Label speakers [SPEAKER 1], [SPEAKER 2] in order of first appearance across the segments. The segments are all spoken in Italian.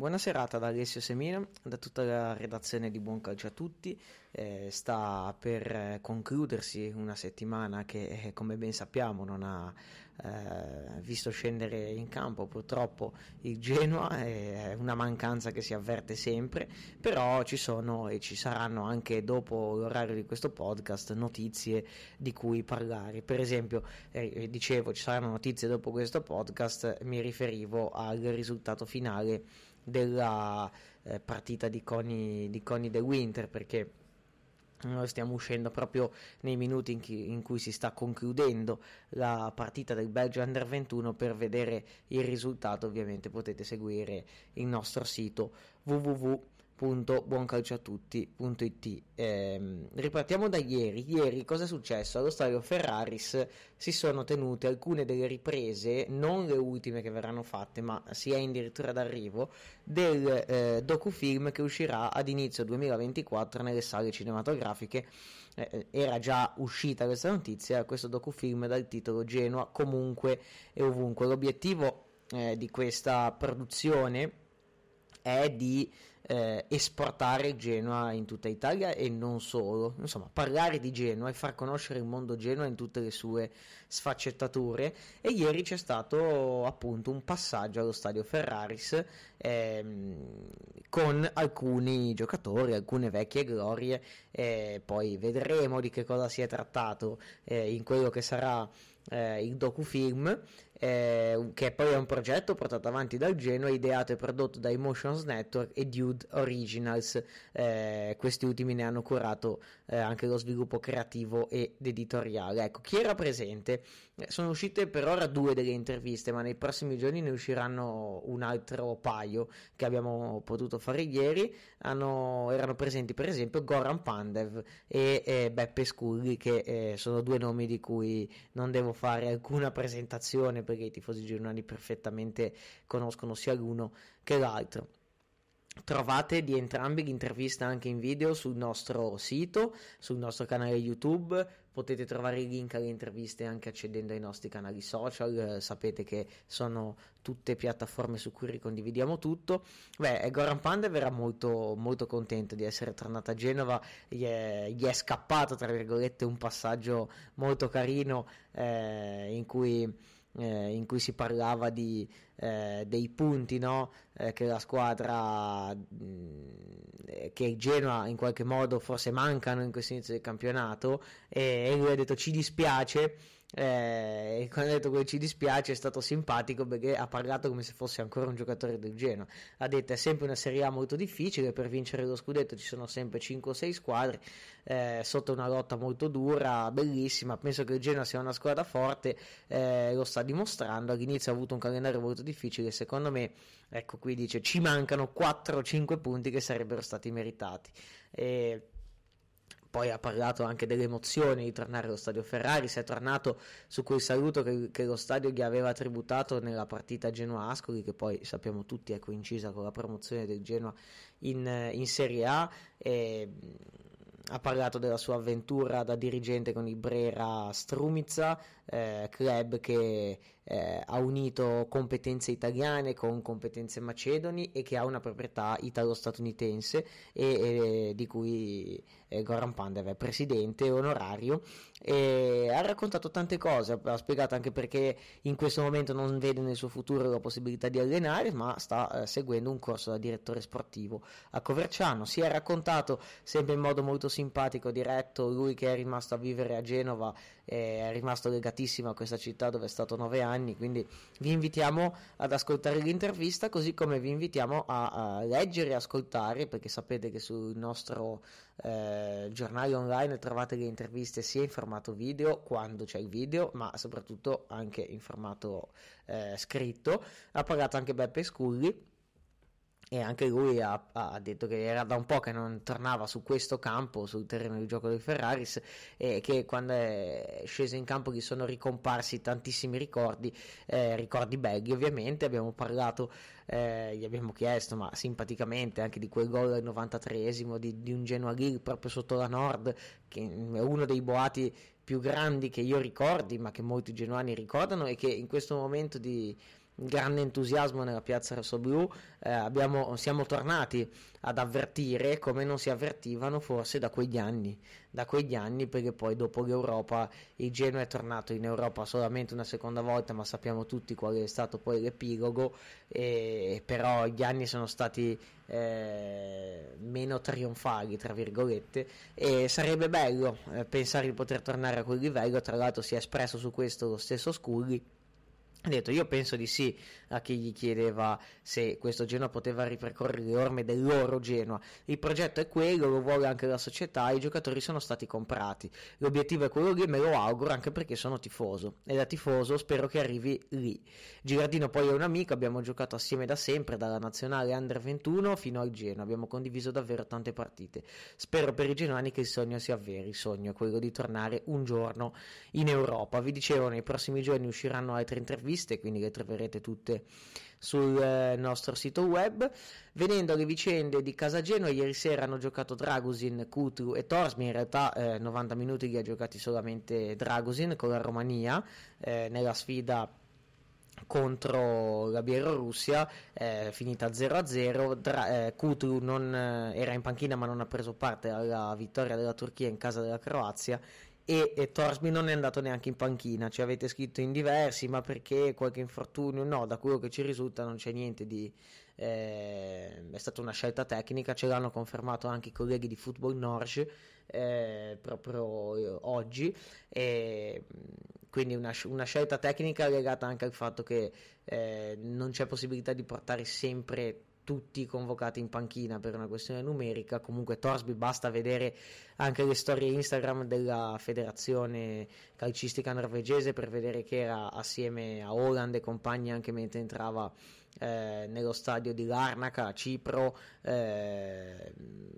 [SPEAKER 1] Buona serata da Alessio Semina, da tutta la redazione di Buon Calcio a tutti. Eh, sta per eh, concludersi una settimana che, eh, come ben sappiamo, non ha eh, visto scendere in campo purtroppo il Genoa, è una mancanza che si avverte sempre, però ci sono e ci saranno anche dopo l'orario di questo podcast notizie di cui parlare. Per esempio, eh, dicevo, ci saranno notizie dopo questo podcast, mi riferivo al risultato finale della eh, partita di Coni, di Coni del Winter perché noi stiamo uscendo proprio nei minuti in, chi, in, cui si sta concludendo la partita del Belgio Under 21 per vedere il risultato ovviamente potete seguire il nostro sito www www.buoncalciatutti.it eh, ripartiamo da ieri. Ieri cosa è successo? allo stadio Ferraris si sono tenute alcune delle riprese non le ultime che verranno fatte ma si è addirittura d'arrivo del eh, docufilm che uscirà ad inizio 2024 nelle sale cinematografiche. Eh, era già uscita questa notizia questo docufilm dal titolo Genoa comunque e ovunque. L'obiettivo eh, di questa produzione è di eh, esportare Genoa in tutta Italia e non solo, insomma parlare di Genoa e far conoscere il mondo Genoa in tutte le sue sfaccettature. E ieri c'è stato appunto un passaggio allo stadio Ferraris ehm, con alcuni giocatori, alcune vecchie glorie e poi vedremo di che cosa si è trattato eh, in quello che sarà eh, il docufilm eh, che poi è un progetto portato avanti dal Genoa, ideato e prodotto da Emotions Network e Dude Originals. Eh, questi ultimi ne hanno curato eh, anche lo sviluppo creativo ed editoriale. Ecco, chi era presente? Eh, sono uscite per ora due delle interviste, ma nei prossimi giorni ne usciranno un altro paio che abbiamo potuto fare ieri. Hanno, erano presenti per esempio Goran Pandev e eh, Beppe Sculli, che eh, sono due nomi di cui non devo fare alcuna presentazione perché i tifosi giornali perfettamente conoscono sia l'uno che l'altro. Trovate di entrambi l'intervista anche in video sul nostro sito, sul nostro canale YouTube, potete trovare i link alle interviste anche accedendo ai nostri canali social, sapete che sono tutte piattaforme su cui ricondividiamo tutto. Beh, Goran Pandev era molto, molto contento di essere tornato a Genova, gli è, gli è scappato tra virgolette un passaggio molto carino eh, in cui eh, in cui si parlava di, eh, dei punti no? eh, che la squadra, mh, mm, che Genoa in qualche modo forse mancano in questo inizio del campionato e, e lui ha detto ci dispiace eh, quando ha detto che ci dispiace è stato simpatico perché ha parlato come se fosse ancora un giocatore del Genoa. Ha detto è sempre una Serie A molto difficile, per vincere lo scudetto ci sono sempre 5 o 6 squadre, eh, sotto una lotta molto dura, bellissima. Penso che il Genoa sia una squadra forte, eh, lo sta dimostrando. All'inizio ha avuto un calendario molto difficile, secondo me, ecco qui dice ci mancano 4-5 punti che sarebbero stati meritati. E poi ha parlato anche delle emozioni di tornare allo stadio Ferrari, si è tornato su quel saluto che, che lo stadio gli aveva tributato nella partita Genoa-Ascoli, che poi sappiamo tutti è coincisa con la promozione del Genoa in, in Serie A. E, ha parlato della sua avventura da dirigente con il Brera Strumica, eh, club che eh, ha unito competenze italiane con competenze macedoni e che ha una proprietà italo-statunitense e, e di cui eh, Goran Pandev è presidente onorario e ha raccontato tante cose, ha spiegato anche perché in questo momento non vede nel suo futuro la possibilità di allenare, ma sta eh, seguendo un corso da direttore sportivo a Coverciano. Si è raccontato sempre in modo molto simpatico, diretto, lui che è rimasto a vivere a Genova, eh, è rimasto legatissimo a questa città dove è stato nove anni, quindi vi invitiamo ad ascoltare l'intervista, così come vi invitiamo a, a leggere e ascoltare, perché sapete che sul nostro eh, giornali online trovate le interviste sia in formato video quando c'è il video, ma soprattutto anche in formato eh, scritto. Ha pagato anche Beppe Sculli e anche lui ha, ha, detto che era da un po' che non tornava su questo campo, sul terreno di gioco dei Ferraris e che quando è sceso in campo gli sono ricomparsi tantissimi ricordi, eh, ricordi belli ovviamente, abbiamo parlato, eh, gli abbiamo chiesto ma simpaticamente anche di quel gol al 93esimo di, di un Genoa Lille proprio sotto la Nord, che è uno dei boati più grandi che io ricordi ma che molti genuani ricordano e che in questo momento di grande entusiasmo nella piazza rossoblu, eh, abbiamo, siamo tornati ad avvertire come non si avvertivano forse da quegli anni, da quegli anni perché poi dopo l'Europa il Genoa è tornato in Europa solamente una seconda volta, ma sappiamo tutti qual è stato poi l'epilogo, e, però gli anni sono stati eh, meno trionfali, tra virgolette, e sarebbe bello eh, pensare di poter tornare a quel livello, tra l'altro si è espresso su questo lo stesso Scully ha detto io penso di sì a chi gli chiedeva se questo Genoa poteva ripercorrere le orme del loro Genoa. Il progetto è quello, lo vuole anche la società, i giocatori sono stati comprati. L'obiettivo è quello lì, me lo auguro anche perché sono tifoso e da tifoso spero che arrivi lì. Girardino poi è un amico, abbiamo giocato assieme da sempre, dalla nazionale Under 21 fino al Genoa, abbiamo condiviso davvero tante partite. Spero per i genuani che il sogno si avveri, il sogno è quello di tornare un giorno in Europa. Vi dicevo, nei prossimi giorni usciranno altre interviste, quindi le troverete tutte sul eh, nostro sito web. Venendo alle vicende di Casa Genoa, ieri sera hanno giocato Dragusin, Kutru e Torsmi, in realtà eh, 90 minuti li ha giocati solamente Dragusin con la Romania eh, nella sfida contro la Bielorussia eh, finita 0-0 Dra- eh, Kutru non, eh, era in panchina ma non ha preso parte alla vittoria della Turchia in casa della Croazia e, e Torsby non è andato neanche in panchina, ci avete scritto in diversi, ma perché qualche infortunio? No, da quello che ci risulta non c'è niente di... Eh, è stata una scelta tecnica, ce l'hanno confermato anche i colleghi di Football Norge eh, proprio eh, oggi, e, quindi una, una, scelta tecnica legata anche al fatto che eh, non c'è possibilità di portare sempre tutti convocati in panchina per una questione numerica. Comunque Torsby basta vedere anche le storie Instagram della federazione calcistica norvegese per vedere che era assieme a Holland e compagni anche mentre entrava eh, nello stadio di Larnaca a Cipro eh,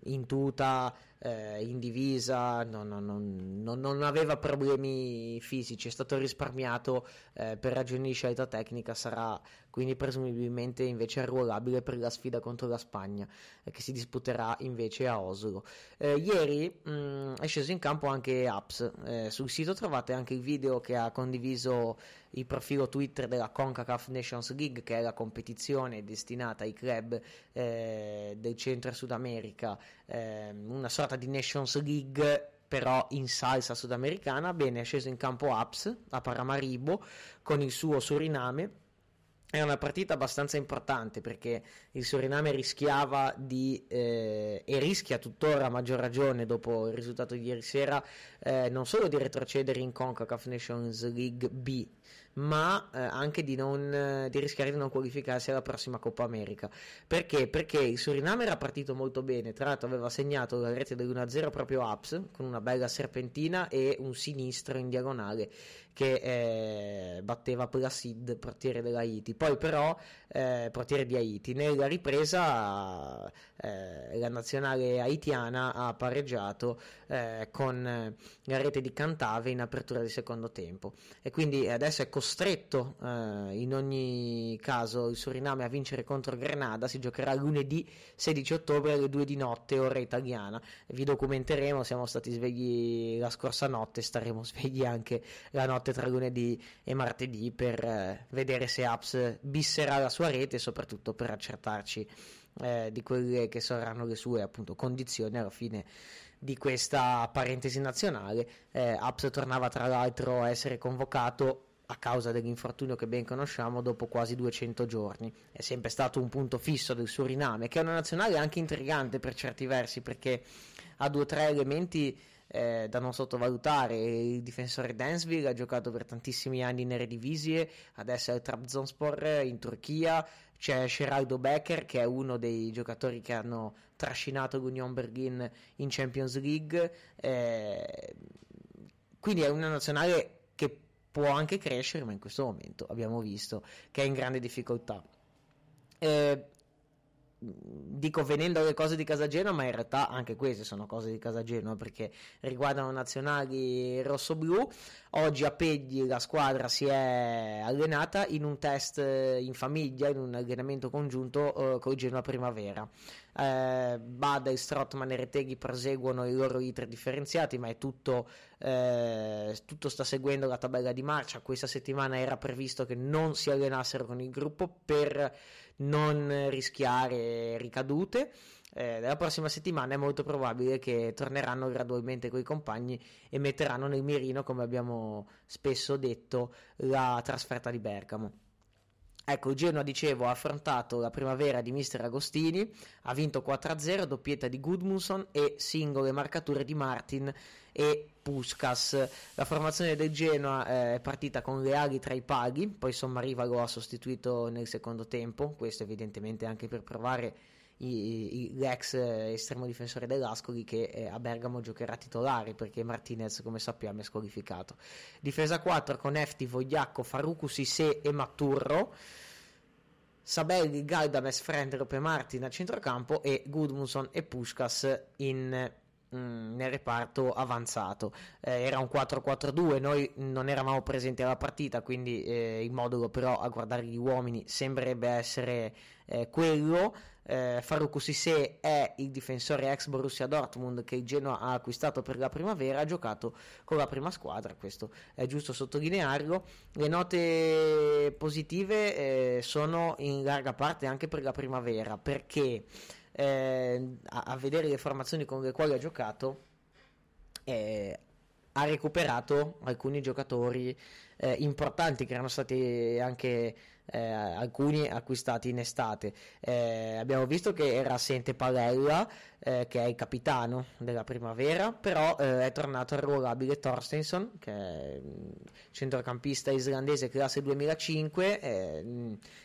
[SPEAKER 1] in tuta eh, in divisa, non, non, non, non, aveva problemi fisici, è stato risparmiato eh, per ragioni di scelta tecnica, sarà quindi presumibilmente invece arruolabile per la sfida contro la Spagna eh, che si disputerà invece a Oslo. Eh, ieri mh, mm, è sceso in campo anche Apps, eh, sul sito trovate anche il video che ha condiviso il profilo Twitter della CONCACAF Nations League che è la competizione destinata ai club eh, del centro e Sud America, una sorta sorta di Nations League però in salsa sudamericana, bene, è sceso in campo Aps a Paramaribo con il suo Suriname. È una partita abbastanza importante perché il Suriname rischiava di, eh, e rischia tuttora a maggior ragione dopo il risultato di ieri sera, eh, non solo di retrocedere in CONCACAF Nations League B, ma eh, anche di, non, eh, di, rischiare di non qualificarsi alla prossima Coppa America. Perché? Perché il Suriname era partito molto bene, tra l'altro aveva segnato la rete dell'1-0 proprio Ups con una bella serpentina e un sinistro in diagonale. Che eh, batteva Placid, portiere dell'Haiti. Poi però, eh, portiere di Haiti, nella ripresa eh, la nazionale haitiana ha pareggiato eh, con eh, la rete di Cantave in apertura di secondo tempo. E quindi adesso è costretto eh, in ogni caso il Suriname a vincere contro Grenada, si giocherà lunedì 16 ottobre alle 2 di notte ora italiana, vi documenteremo, siamo stati svegli la scorsa notte, staremo svegli anche la notte tra lunedì e martedì per eh, vedere se Apps bisserà la sua rete e soprattutto per accertarci eh, di quelle che saranno le sue appunto condizioni alla fine di questa parentesi nazionale. Eh, Apps tornava tra l'altro a essere convocato a causa dell'infortunio che ben conosciamo dopo quasi 200 giorni. È sempre stato un punto fisso del Suriname, che è una nazionale anche intrigante per certi versi perché ha due o tre elementi eh, da non sottovalutare. Il difensore Dansville ha giocato per tantissimi anni in Eredivisie, adesso è al Trabzonspor in Turchia. C'è Geraldo Becker che è uno dei giocatori che hanno trascinato l'Union Berlin in Champions League. Eh, quindi è una nazionale che può anche crescere, ma in questo momento abbiamo visto che è in grande difficoltà. Eh, dico venendo alle cose di Casa Genoa, ma in realtà anche queste sono cose di Casa Genoa perché riguardano nazionali rosso-blu. Oggi a Pegli la squadra si è allenata in un test in famiglia, in un allenamento congiunto eh, con Genoa Primavera. Eh, Bada, Strottman e Reteghi proseguono i loro iter differenziati, ma è tutto, eh, tutto sta seguendo la tabella di marcia. Questa settimana era previsto che non si allenassero con il gruppo per non rischiare ricadute. Eh, la prossima settimana è molto probabile che torneranno gradualmente con i compagni e metteranno nel mirino, come abbiamo spesso detto, la trasferta di Bergamo. Ecco, il Genoa, dicevo, ha affrontato la primavera di Mister Agostini, ha vinto 4-0, doppietta di Gudmundsson e singole marcature di Martin e Puskas. La formazione del Genoa eh, è partita con le ali tra i paghi, poi Sommariva lo ha sostituito nel secondo tempo, questo evidentemente anche per provare i, i, l'ex estremo difensore dell'Ascoli che eh, a Bergamo giocherà titolare perché Martinez come sappiamo è squalificato. Difesa 4 con Efti, Vogliacco, Faruku Sissé e Maturro. Sabelli, Galdames, Frendrop e Martin a centrocampo e Gudmundsson e Puskas in Mm, nel reparto avanzato. Eh, era un 4-4-2, noi non eravamo presenti alla partita, quindi eh, il modulo però a guardare gli uomini sembrerebbe essere eh, quello. Eh, Faruku Sissé è il difensore ex Borussia Dortmund che il Genoa ha acquistato per la primavera, ha giocato con la prima squadra, questo è giusto sottolinearlo. Le note positive eh, sono in larga parte anche per la primavera, perché eh, a, a, vedere le formazioni con le quali ha giocato, eh, ha recuperato alcuni giocatori eh, importanti che erano stati anche eh, alcuni acquistati in estate. Eh, abbiamo visto che era assente Palella, eh, che è il capitano della primavera, però eh, è tornato arruolabile Torstensson, che è centrocampista islandese classe 2005, eh,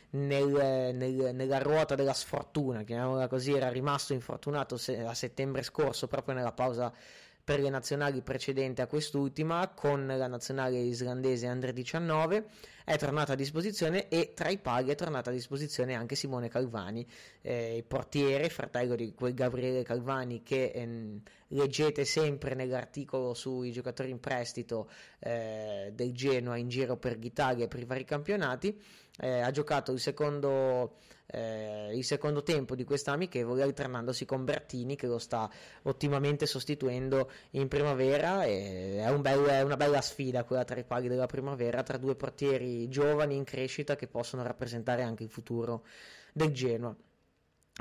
[SPEAKER 1] nel, nel, nella ruota della sfortuna, chiamiamola così, era rimasto infortunato se- a settembre scorso proprio nella pausa per le nazionali precedenti a quest'ultima con la nazionale islandese Under 19 è tornata a disposizione e tra i paghi è tornata a disposizione anche Simone Calvani eh, portiere, fratello di quel Gabriele Calvani che ehm, leggete sempre nell'articolo sui giocatori in prestito eh, del Genoa in giro per l'Italia e per i vari campionati eh, ha giocato il secondo, eh, il secondo tempo di questa amichevole alternandosi con Bertini che lo sta ottimamente sostituendo in primavera è, un bel, è una bella sfida quella tra i pali della primavera tra due portieri giovani in crescita che possono rappresentare anche il futuro del Genoa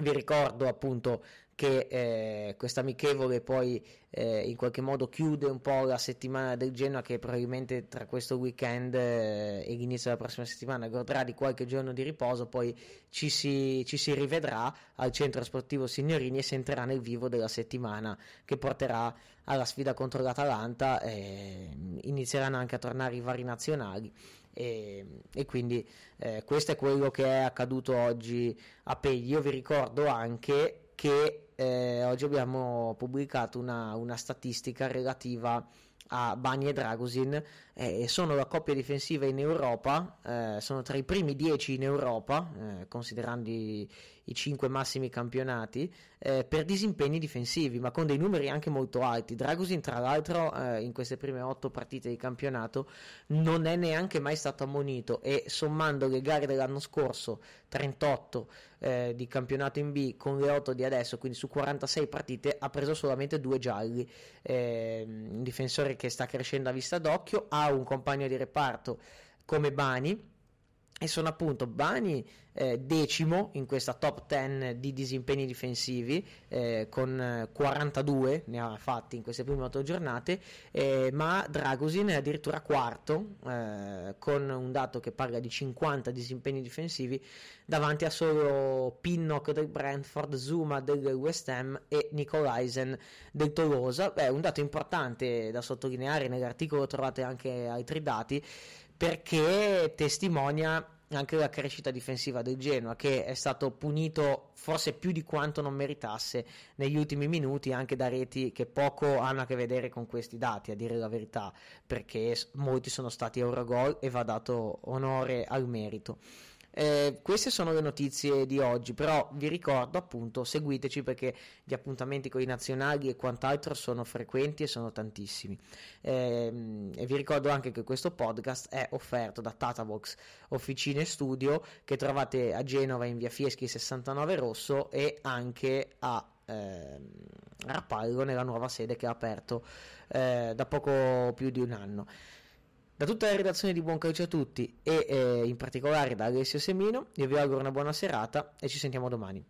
[SPEAKER 1] vi ricordo appunto che eh, questa amichevole poi eh, in qualche modo chiude un po' la settimana del Genoa che probabilmente tra questo weekend eh, e l'inizio della prossima settimana godrà di qualche giorno di riposo, poi ci si, ci si rivedrà al centro sportivo Signorini e si entrerà nel vivo della settimana che porterà alla sfida contro l'Atalanta, inizieranno anche a tornare i vari nazionali e, e quindi eh, questo è quello che è accaduto oggi a Pegli. Io vi ricordo anche che eh, oggi abbiamo pubblicato una, una statistica relativa a Bani e Dragusin eh, sono la coppia difensiva in Europa, eh, sono tra i primi 10 in Europa, eh, considerando i, i 5 massimi campionati, eh, per disimpegni difensivi, ma con dei numeri anche molto alti. Dragusin, tra l'altro, eh, in queste prime 8 partite di campionato non è neanche mai stato ammonito e sommando le gare dell'anno scorso, 38 eh, di campionato in B con le 8 di adesso, quindi su 46 partite ha preso solamente due gialli. un difensore che sta crescendo a vista d'occhio, ha un compagno di reparto come Bani e sono appunto Bani eh, decimo in questa top 10 di disimpegni difensivi eh, con 42 ne ha fatti in queste prime 8 giornate eh, ma Dragosin è addirittura quarto eh, con un dato che parla di 50 disimpegni difensivi davanti a solo Pinnock del Brentford, Zuma del West Ham e Nicolaisen del Tolosa. È un dato importante da sottolineare nell'articolo trovate anche altri dati perché testimonia anche la crescita difensiva del Genoa che è stato punito forse più di quanto non meritasse negli ultimi minuti anche da reti che poco hanno a che vedere con questi dati a dire la verità perché molti sono stati Eurogol e va dato onore al merito eh, queste sono le notizie di oggi, però vi ricordo appunto seguiteci perché gli appuntamenti con i nazionali e quant'altro sono frequenti e sono tantissimi. Eh, e vi ricordo anche che questo podcast è offerto da Tatavox Officine Studio che trovate a Genova in via Fieschi 69 Rosso e anche a eh, Rapallo nella nuova sede che ha aperto eh, da poco più di un anno. Da tutta la redazione di Buon Calcio a tutti e eh, in particolare da Alessio Semino, io vi auguro una buona serata e ci sentiamo domani.